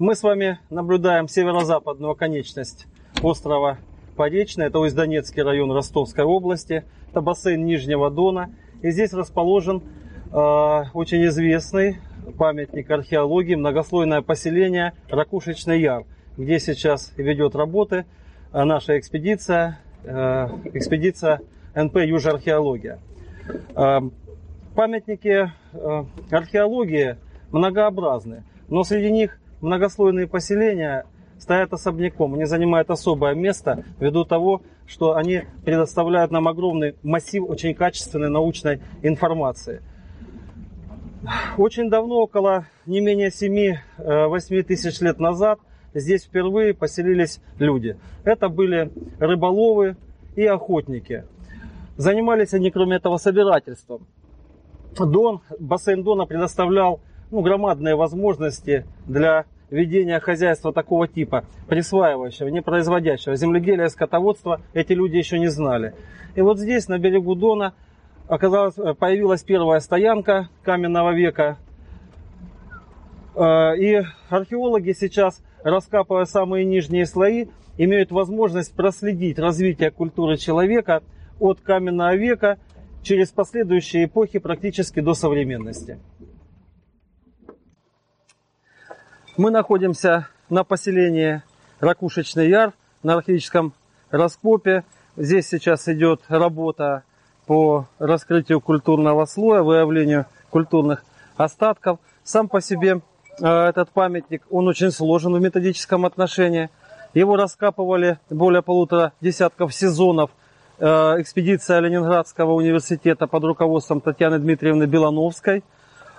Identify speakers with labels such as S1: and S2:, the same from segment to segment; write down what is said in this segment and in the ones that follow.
S1: Мы с вами наблюдаем северо-западную оконечность острова Поречный. Это Усть-Донецкий район Ростовской области. Это бассейн Нижнего Дона. И здесь расположен э, очень известный памятник археологии, многослойное поселение Ракушечный Яр, где сейчас ведет работы наша экспедиция, э, экспедиция НП Южархеология. Э, памятники э, археологии многообразны, но среди них многослойные поселения стоят особняком. Они занимают особое место ввиду того, что они предоставляют нам огромный массив очень качественной научной информации. Очень давно, около не менее 7-8 тысяч лет назад, здесь впервые поселились люди. Это были рыболовы и охотники. Занимались они, кроме этого, собирательством. Дон, бассейн Дона предоставлял ну, громадные возможности для ведения хозяйства такого типа, присваивающего, не производящего. Земледелие скотоводство эти люди еще не знали. И вот здесь, на берегу Дона, оказалось, появилась первая стоянка каменного века. Э, и археологи сейчас, раскапывая самые нижние слои, имеют возможность проследить развитие культуры человека от каменного века через последующие эпохи практически до современности. Мы находимся на поселении Ракушечный Яр на археологическом раскопе. Здесь сейчас идет работа по раскрытию культурного слоя, выявлению культурных остатков. Сам по себе э, этот памятник, он очень сложен в методическом отношении. Его раскапывали более полутора десятков сезонов э, экспедиция Ленинградского университета под руководством Татьяны Дмитриевны Белановской.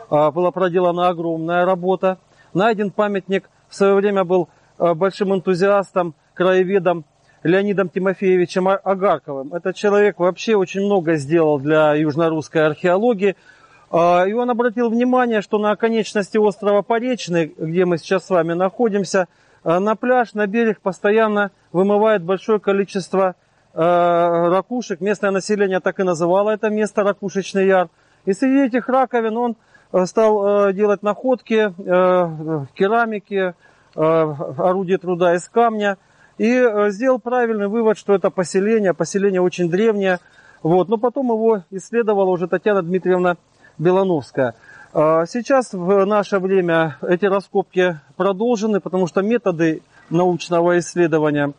S1: Э, была проделана огромная работа. Найден памятник в свое время был большим энтузиастом, краеведом Леонидом Тимофеевичем Агарковым. Этот человек вообще очень много сделал для южно-русской археологии. И он обратил внимание, что на оконечности острова Поречный, где мы сейчас с вами находимся, Э, на пляж, на берег постоянно вымывает большое количество э, ракушек. Местное население так и называло это место Ракушечный Яр. И среди этих раковин он э, стал делать находки керамики, орудия труда из камня. И сделал правильный вывод, что это поселение, поселение очень древнее. Вот. Но потом его исследовала уже Татьяна Дмитриевна Белановская. А, сейчас в наше время эти раскопки продолжены, потому что методы научного исследования,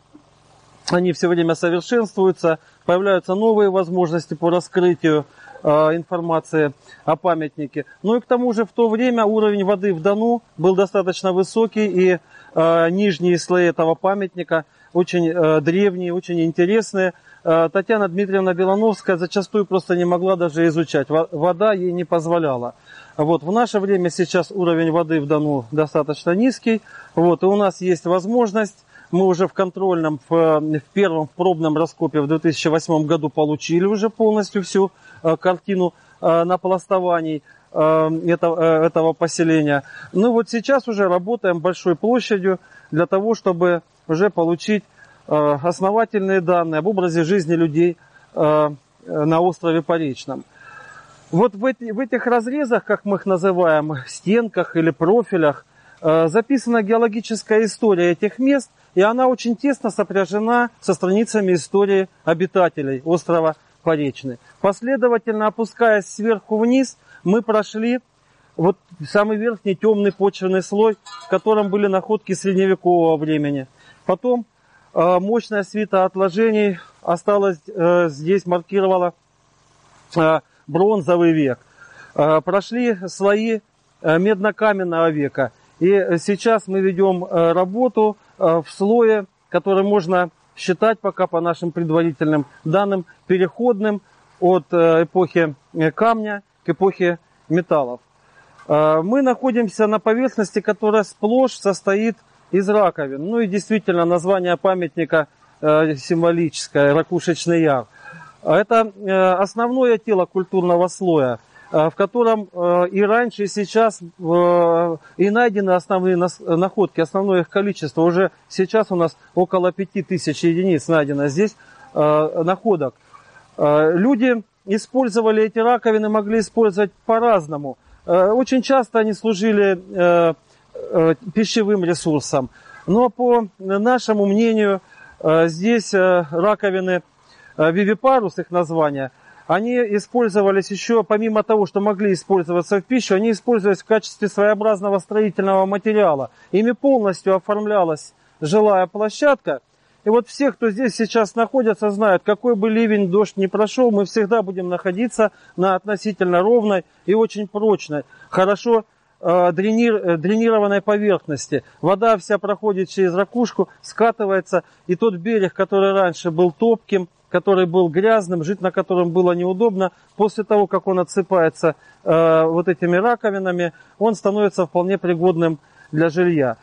S1: они все время совершенствуются, появляются новые возможности по раскрытию а, информации о памятнике. Ну и к тому же в то время уровень воды в Дону был достаточно высокий, и а, нижние слои этого памятника очень древние, очень интересные. Татьяна Дмитриевна Белановская зачастую просто не могла даже изучать. Вода ей не позволяла. Вот, в наше время сейчас уровень воды в Дону достаточно низкий. Вот, и у нас есть возможность, мы уже в контрольном, в, в первом в пробном раскопе в 2008 году получили уже полностью всю э, картину э, напластований э, этого, э, этого поселения. Ну вот сейчас уже работаем большой площадью для того, чтобы уже получить э, основательные данные об образе жизни людей э, на острове Поречном. Вот в, эти, в этих разрезах, как мы их называем, стенках или профилях, э, записана геологическая история этих мест, и она очень тесно сопряжена со страницами истории обитателей острова Поречный. Последовательно опускаясь сверху вниз, мы прошли вот самый верхний темный почвенный слой, в котором были находки средневекового времени. Потом э, мощная свита отложений осталась э, здесь, маркировала бронзовый век. Э, прошли слои э, меднокаменного века. И сейчас мы ведем э, работу в слое, который можно считать пока по нашим предварительным данным переходным от эпохи камня к эпохе металлов. Мы находимся на поверхности, которая сплошь состоит из раковин. Ну и действительно название памятника символическое, ракушечный яр. Это э, основное тело культурного слоя, э, в котором э, и раньше, и сейчас и найдены основные находки, основное их количество. Уже сейчас у нас около 5000 единиц найдено здесь находок. Люди использовали эти раковины, могли использовать по-разному. Очень часто они служили э, пищевым ресурсам. Но по нашему мнению, э, здесь э, раковины вивипарус, их название, они использовались еще, помимо того, что могли использоваться в пищу, они использовались в качестве своеобразного строительного материала. Ими полностью оформлялась жилая площадка. И вот все, кто здесь сейчас находится, знают, какой бы ливень, дождь не прошел, мы всегда будем находиться на относительно ровной и очень прочной, хорошо э, э, дренированной поверхности. Вода вся проходит через ракушку, скатывается, и тот берег, который раньше был топким, который был грязным, жить на котором было неудобно, после того, как он отсыпается э, вот этими раковинами, он становится вполне пригодным для жилья.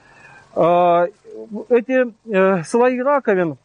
S1: Э, эти э, слои раковин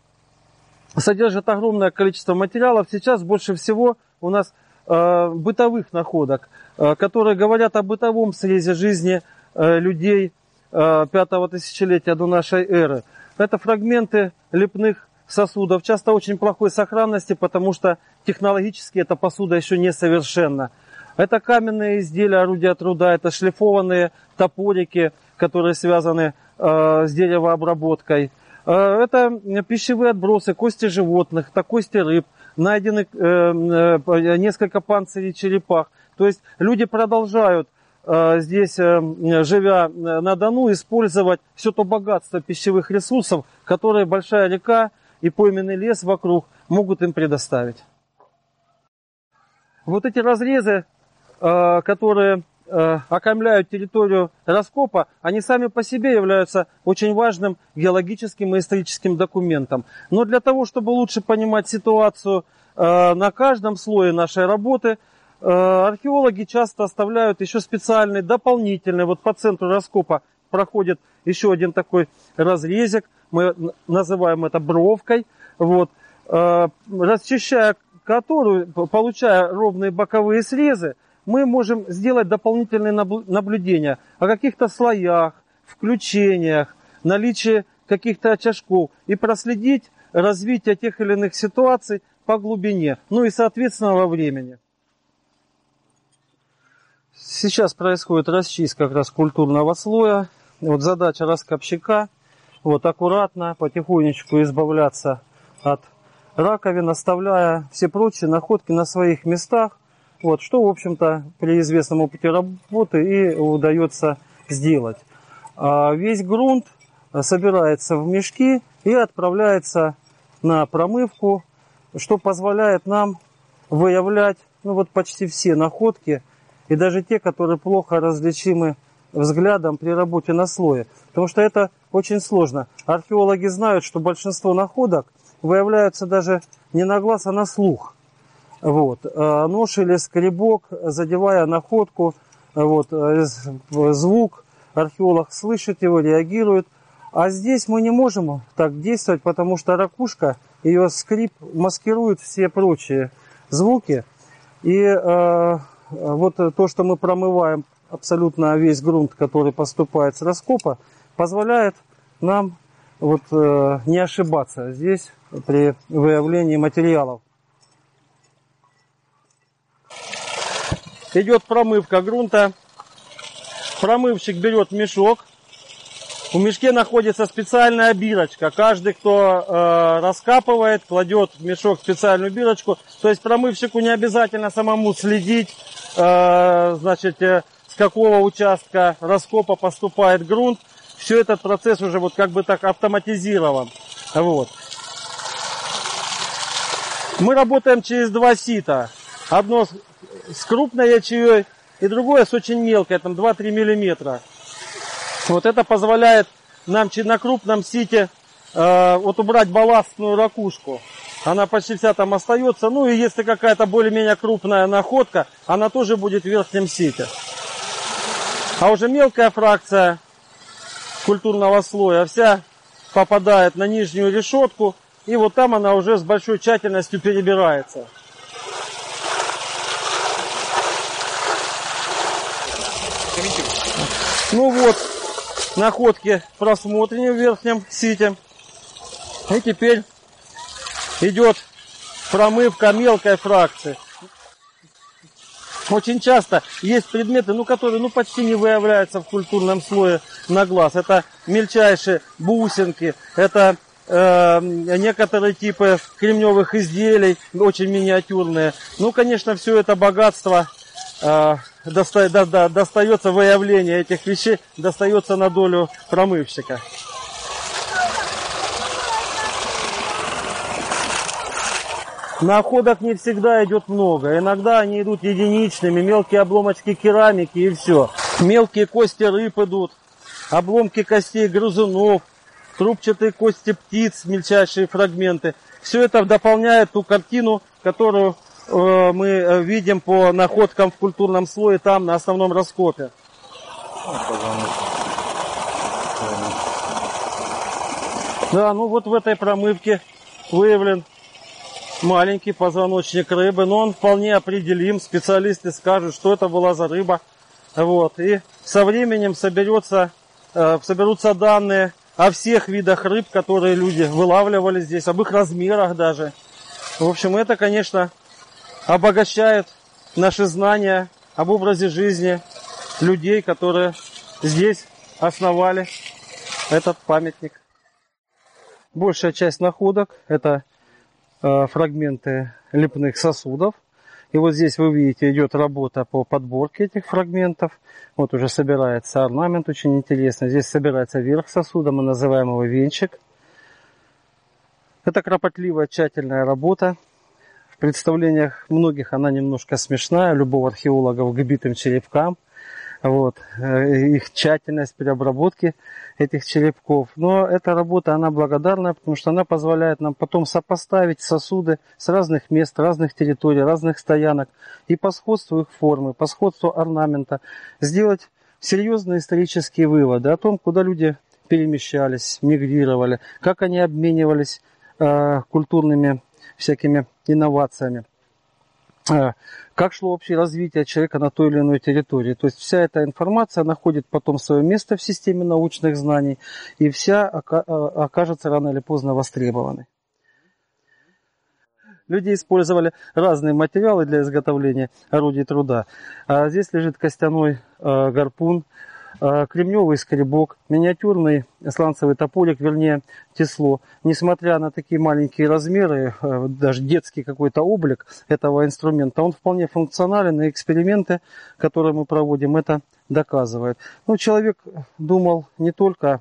S1: содержат огромное количество материалов. Сейчас больше всего у нас э, бытовых находок, э, которые говорят о бытовом срезе жизни э, людей э, пятого тысячелетия до нашей эры. Это фрагменты лепных сосудов, часто очень плохой сохранности, потому что технологически эта посуда еще несовершенна. Это каменные изделия, орудия труда, это шлифованные топорики, которые связаны Э, с деревообработкой. Э, это пищевые отбросы, кости животных, кости рыб, найдены э, несколько панцирей черепах. То есть люди продолжают здесь, живя на Дону, использовать все то богатство пищевых ресурсов, которые большая река и пойменный лес вокруг могут им предоставить. Вот эти разрезы, которые Э, окаймляют территорию раскопа, они сами по себе являются очень важным геологическим и историческим документом. Но для того, чтобы лучше понимать ситуацию э, на каждом слое нашей работы, э, археологи часто оставляют еще специальный дополнительный, вот по центру раскопа проходит еще один такой разрезик, мы называем это бровкой, вот, расчищая которую, получая ровные боковые срезы, мы можем сделать дополнительные наблюдения о каких-то слоях, включениях, наличии каких-то очажков и проследить развитие тех или иных ситуаций по глубине, ну и соответственно во времени. Сейчас происходит расчистка как раз культурного слоя. Вот задача раскопщика. Вот аккуратно, потихонечку избавляться от раковин, оставляя все прочие находки на своих местах. Вот, что, в общем-то, при известном опыте работы и удается сделать. А весь грунт собирается в мешки и отправляется на промывку, что позволяет нам выявлять ну, вот почти все находки, и даже те, которые плохо различимы взглядом при работе на слое. Потому что это очень сложно. Археологи знают, что большинство находок выявляются даже не на глаз, а на слух. Вот. Э, нож или скребок, задевая находку, вот, э, звук, археолог слышит его, реагирует. А здесь мы не можем так действовать, потому что ракушка, ее скрип маскирует все прочие звуки. И э, вот то, что мы промываем абсолютно весь грунт, который поступает с раскопа, позволяет нам вот, э, не ошибаться здесь при выявлении материалов. идет промывка грунта. Промывщик берет мешок. В мешке находится специальная бирочка. Каждый, кто э, раскапывает, кладет в мешок специальную бирочку. То есть промывщику не обязательно самому следить, э, значит, э, с какого участка раскопа поступает грунт. Все этот процесс уже вот как бы так автоматизирован. Вот. Мы работаем через два сита. Одно с крупной ячеей и другое с очень мелкой, там 2-3 миллиметра. Вот это позволяет нам на крупном сите э, вот убрать балластную ракушку. Она почти вся там остается. Ну и если какая-то более-менее крупная находка, она тоже будет в верхнем сите. А уже мелкая фракция культурного слоя вся попадает на нижнюю решетку. И вот там она уже с большой тщательностью перебирается. Ну вот, находки просмотрены в верхнем сите. И теперь идет промывка мелкой фракции. Очень часто есть предметы, ну, которые ну, почти не выявляются в культурном слое на глаз. Это мельчайшие бусинки, это э, некоторые типы кремневых изделий, очень миниатюрные. Ну, конечно, все это богатство э, доста, до, до, достается выявление этих вещей, достается на долю промывщика. Находок не всегда идет много. Иногда они идут единичными, мелкие обломочки керамики и все. Мелкие кости рыб идут, обломки костей грызунов, трубчатые кости птиц, мельчайшие фрагменты. Все это дополняет ту картину, которую э, мы э, видим по находкам в культурном слое там, на основном раскопе. Да, ну вот в этой промывке выявлен маленький позвоночник рыбы, но он вполне определим. Специалисты скажут, что это была за рыба. Вот. И со временем соберется, э, соберутся данные о всех видах рыб, которые люди вылавливали здесь, об их размерах даже. В общем, это, конечно, обогащает наши знания об образе жизни людей, которые здесь основали этот памятник. Большая часть находок это фрагменты лепных сосудов. И вот здесь вы видите, идет работа по подборке этих фрагментов. Вот уже собирается орнамент, очень интересно. Здесь собирается верх сосуда, мы называем его венчик. Это кропотливая, тщательная работа. В представлениях многих она немножко смешная, любого археолога к битым черепкам вот, э, их тщательность при обработке этих черепков. Но эта работа, она благодарна, потому что она позволяет нам потом сопоставить сосуды с разных мест, разных территорий, разных стоянок и по сходству их формы, по сходству орнамента сделать серьезные исторические выводы о том, куда люди перемещались, мигрировали, как они обменивались э, культурными всякими инновациями. Э, как шло вообще развитие человека на той или иной территории. То есть вся эта информация находит потом свое место в системе научных знаний и вся э, окажется рано или поздно востребованной. Люди использовали разные материалы для изготовления орудий труда. А здесь лежит костяной э, гарпун, кремневый скребок, миниатюрный сланцевый топорик, вернее тесло. Несмотря на такие маленькие размеры, э, даже детский какой-то облик этого инструмента, он вполне функционален, и эксперименты, которые мы проводим, это доказывают. Ну, человек думал не только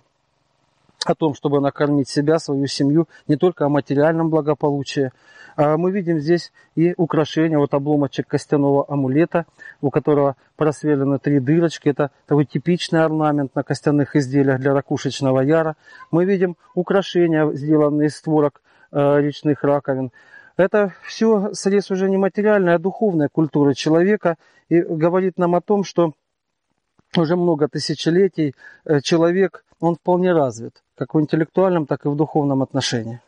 S1: о том, чтобы накормить себя, свою семью, не только о материальном благополучии. А мы видим здесь и украшение, вот обломочек костяного амулета, у которого просверлены три дырочки. Это такой типичный орнамент на костяных изделиях для ракушечного яра. Мы видим украшения, сделанные из створок э, речных раковин. Это все срез уже не материальная, а духовная культура человека и говорит нам о том, что уже много тысячелетий э, человек, он вполне развит, как в интеллектуальном, так и в духовном отношении.